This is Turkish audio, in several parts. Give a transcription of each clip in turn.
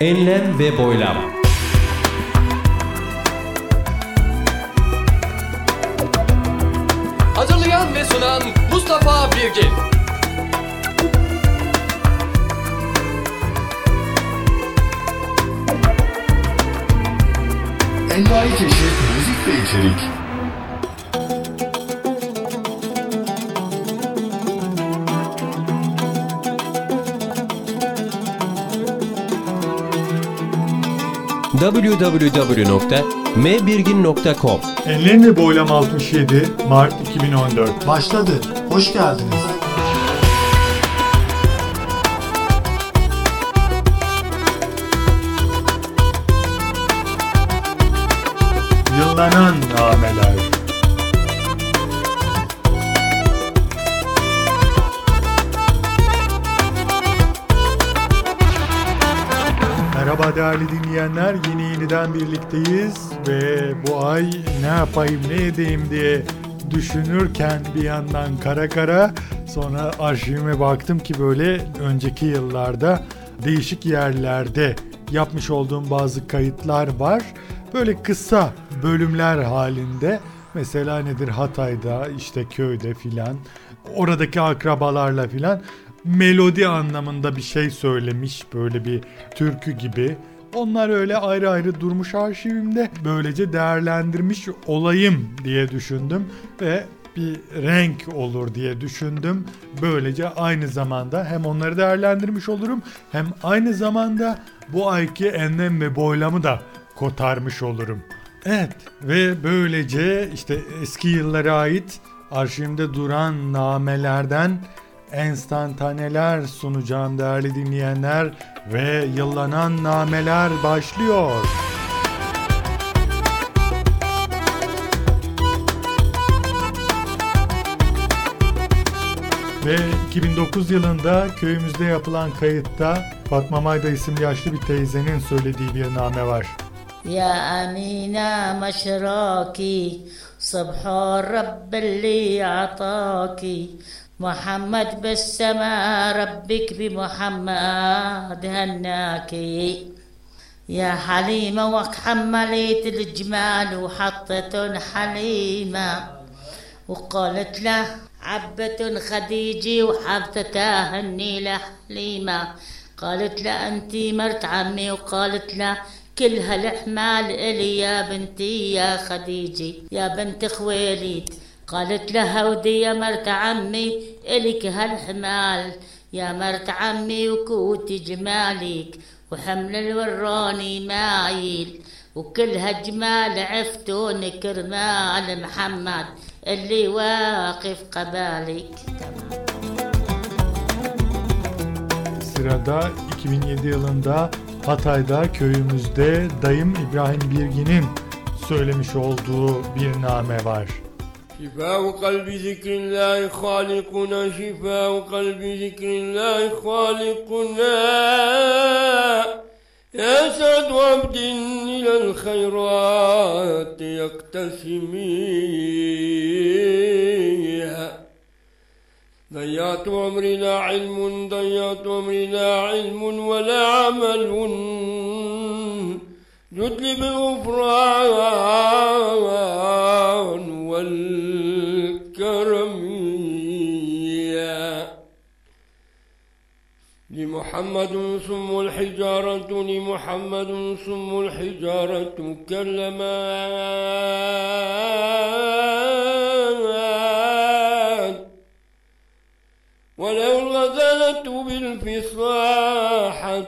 Enlem ve boylam. Hazırlayan ve sunan Mustafa Birgin. Envai çeşit müzik ve içerik. www.mbirgin.com Enlem ve Boylam 67 Mart 2014 Başladı. Hoş geldiniz. Yıllanan nameler Merhaba değerli dinleyenler. Yeni yeniden birlikteyiz ve bu ay ne yapayım ne edeyim diye düşünürken bir yandan kara kara sonra arşivime baktım ki böyle önceki yıllarda değişik yerlerde yapmış olduğum bazı kayıtlar var. Böyle kısa bölümler halinde mesela nedir Hatay'da işte köyde filan oradaki akrabalarla filan melodi anlamında bir şey söylemiş böyle bir türkü gibi. Onlar öyle ayrı ayrı durmuş arşivimde. Böylece değerlendirmiş olayım diye düşündüm ve bir renk olur diye düşündüm. Böylece aynı zamanda hem onları değerlendirmiş olurum hem aynı zamanda bu ayki enlem ve boylamı da kotarmış olurum. Evet ve böylece işte eski yıllara ait arşivimde duran namelerden enstantaneler sunacağım değerli dinleyenler ve yıllanan nameler başlıyor. Ve 2009 yılında köyümüzde yapılan kayıtta Fatma Mayda isimli yaşlı bir teyzenin söylediği bir name var. يا أمينة مشراكي صبح الرب اللي عطاكي محمد بالسماء ربك بمحمد هناكي يا حليمة وك حمليت الجمال وحطت حليمة وقالت له عبة خديجي وحبتها هني لحليمة قالت له أنتي مرت عمي؟ وقالت له كل هالحمال إلي يا بنتي يا خديجي يا بنت خويليد قالت لها ودي يا مرت عمي إلك هالحمال. يا مرت عمي وكوتي جمالك وحمل الوراني مايل. وكلها جمال عفتون كرمال محمد اللي واقف قبالك. Sırada 2007 yılında Hatay'da köyümüzde dayım İbrahim Birgin'in söylemiş olduğu bir name var. شفاء قلب ذكر الله خالقنا شفاء قلب ذكر الله خالقنا يا سعد عبد إلى الخيرات يقتسميها. ضيعت عمري لا علم ضيعت عمري لا علم ولا عمل. جد لي بالغفران. لمحمد سم الحجارة لمحمد سم الحجارة كلمات ولو الغزالة بالفصاحة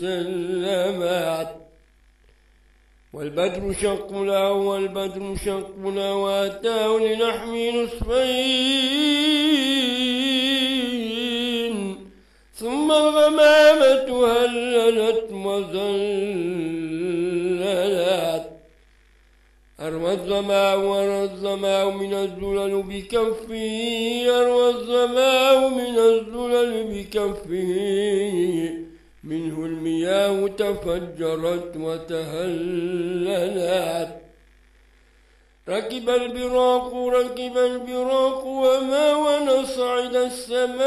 سلمت. والبدر شق له والبدر شق له واتاه لنحمي نصفين. ثم الغمامة هللت وزللت. أروى الظماء وروى الظماء من الزلل بكفه أروى الظماء من الزلل بكفه. منه المياه تفجرت وتهللت. ركب البراق ركب البراق وما ونصعد السماء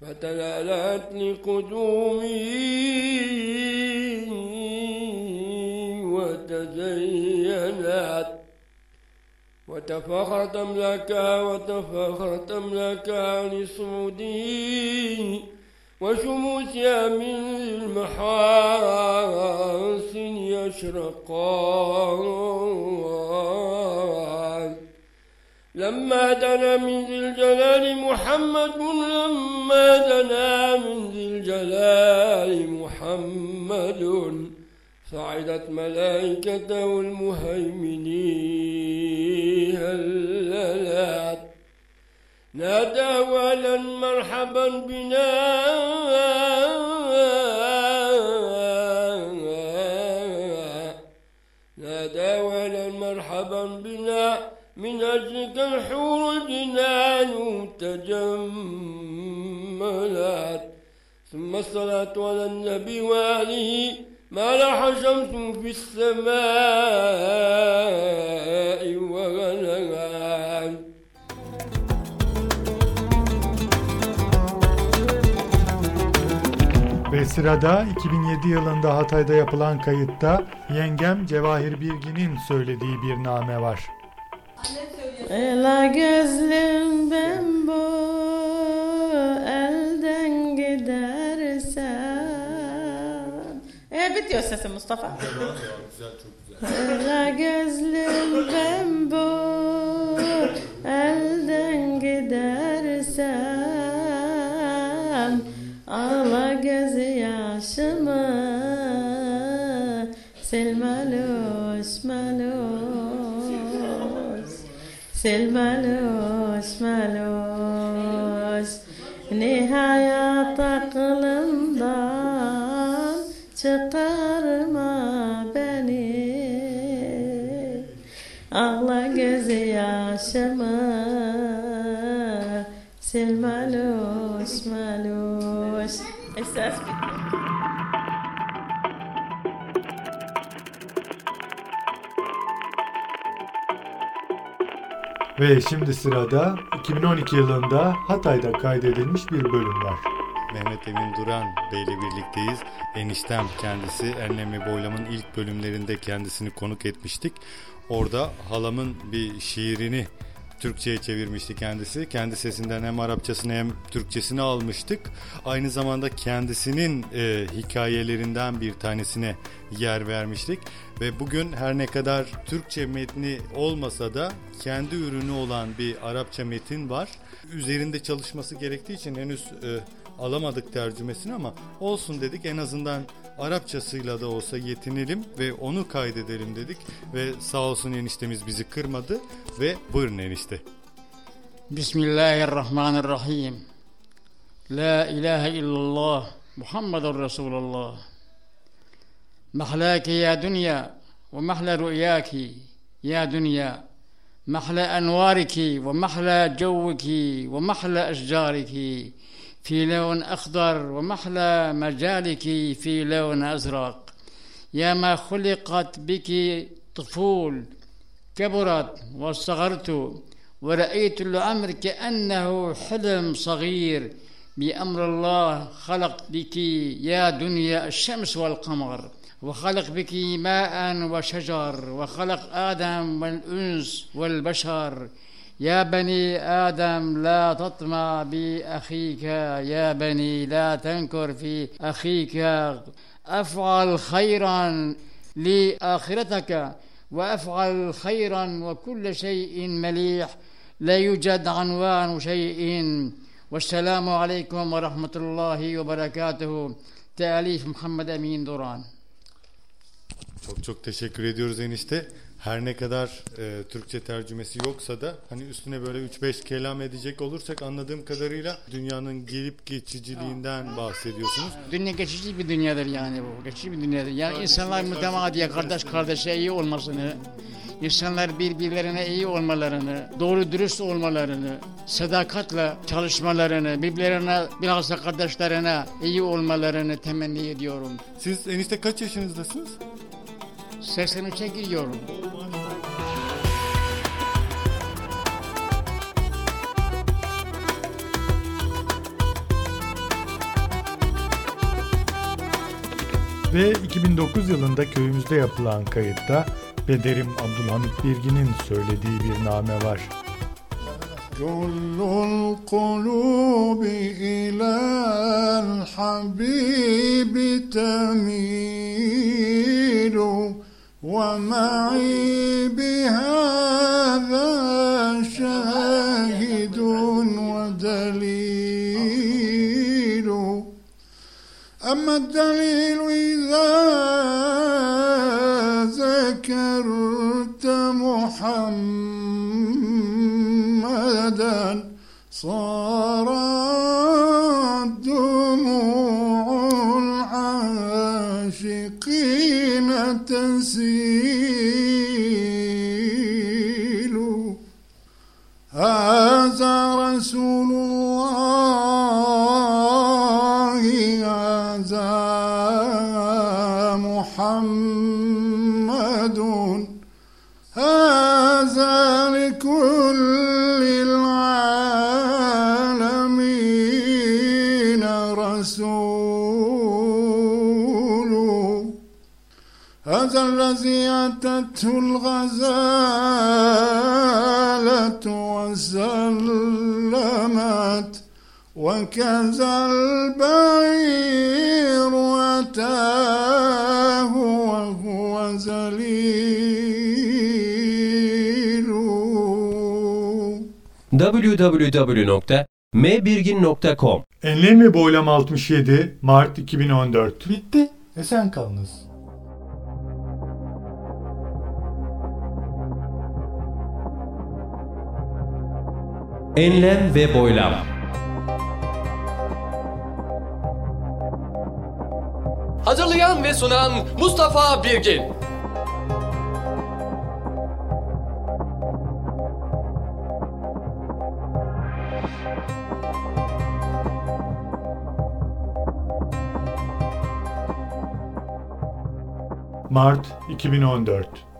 فتلألأت لقدومه وتزينت. وتفخرت أملاكها وتفخرت أملاكها لصعوده وشموسها من المحاسن يشرقان. لما دنا من ذي الجلال محمد لما دنا من ذي الجلال محمد صعدت ملائكته المهيمنين. نادى ولا مرحبا بنا. نادى ولا مرحبا بنا. من أجلك الحور الجنان تجملت. ثم الصلاة على النبي وآله ما لاح شمس في السماء. Sırada 2007 yılında Hatay'da yapılan kayıtta yengem Cevahir Bilgin'in söylediği bir name var. Ela gözlüm ben bu elden gidersen. E bitiyor sesin Mustafa. Ela gözlüm ben bu elden gidersen silmelos melos Nihayet aklımdan çıkarma beni. Ağla gözü yaşımı silmelos melos Esas Ve şimdi sırada 2012 yılında Hatay'da kaydedilmiş bir bölüm var. Mehmet Emin Duran Bey'le birlikteyiz. Eniştem kendisi Ennemi Boylam'ın ilk bölümlerinde kendisini konuk etmiştik. Orada halamın bir şiirini Türkçe'ye çevirmişti kendisi. Kendi sesinden hem Arapçasını hem Türkçesini almıştık. Aynı zamanda kendisinin e, hikayelerinden bir tanesine yer vermiştik. Ve bugün her ne kadar Türkçe metni olmasa da kendi ürünü olan bir Arapça metin var. Üzerinde çalışması gerektiği için henüz e, alamadık tercümesini ama olsun dedik en azından Arapçasıyla da olsa yetinelim ve onu kaydedelim dedik ve sağ olsun eniştemiz bizi kırmadı ve buyurun enişte. Bismillahirrahmanirrahim. La ilahe illallah Muhammedur Resulullah. Mahlaki ya dünya ve mahla rüyaki ya dünya. Mahla envariki ve mahla cevviki ve mahla eşcariki. في لون أخضر ومحلى مجالك في لون أزرق. يا ما خلقت بك طفول كبرت وصغرت ورأيت الأمر كأنه حلم صغير. بأمر الله خلق بك يا دنيا الشمس والقمر وخلق بك ماء وشجر وخلق آدم والأنس والبشر. يا بني آدم لا تطمع بأخيك. يا بني لا تنكر في أخيك. أفعل خيرا لآخرتك وأفعل خيرا وكل شيء مليح. لا يوجد عنوان شيء. والسلام عليكم ورحمة الله وبركاته. تأليف محمد أمين دوران. Çok çok teşekkür ediyoruz enişte. Her ne kadar e, Türkçe tercümesi yoksa da hani üstüne böyle 3-5 kelam edecek olursak anladığım kadarıyla dünyanın gelip geçiciliğinden bahsediyorsunuz. Dünya geçici bir dünyadır yani bu. Geçici bir dünyadır. Yani insanlar mütemadiye kardeş kardeşe iyi olmasını, insanlar birbirlerine iyi olmalarını, doğru dürüst olmalarını, sadakatle çalışmalarını, birbirlerine bilhassa kardeşlerine iyi olmalarını temenni ediyorum. Siz enişte kaç yaşınızdasınız? 83'e giriyorum. Ve 2009 yılında köyümüzde yapılan kayıtta Pederim Abdülhamit Birgin'in söylediği bir name var. كل القلوب إلى الحبيب تميل ومعي بهذا شاهد ودليل أما الدليل إذا ذكرت محمدا صارت دموع العاشقين تسيل رسول هذا الذي أتته الغزالة وسلمت وكذا البعير أتاه وهو ذليل www.mbirgin.com Enlem ve Boylam 67 Mart 2014 Bitti. Esen kalınız. Enlem ve Boylam Hazırlayan ve sunan Mustafa Birgin. Mart 2014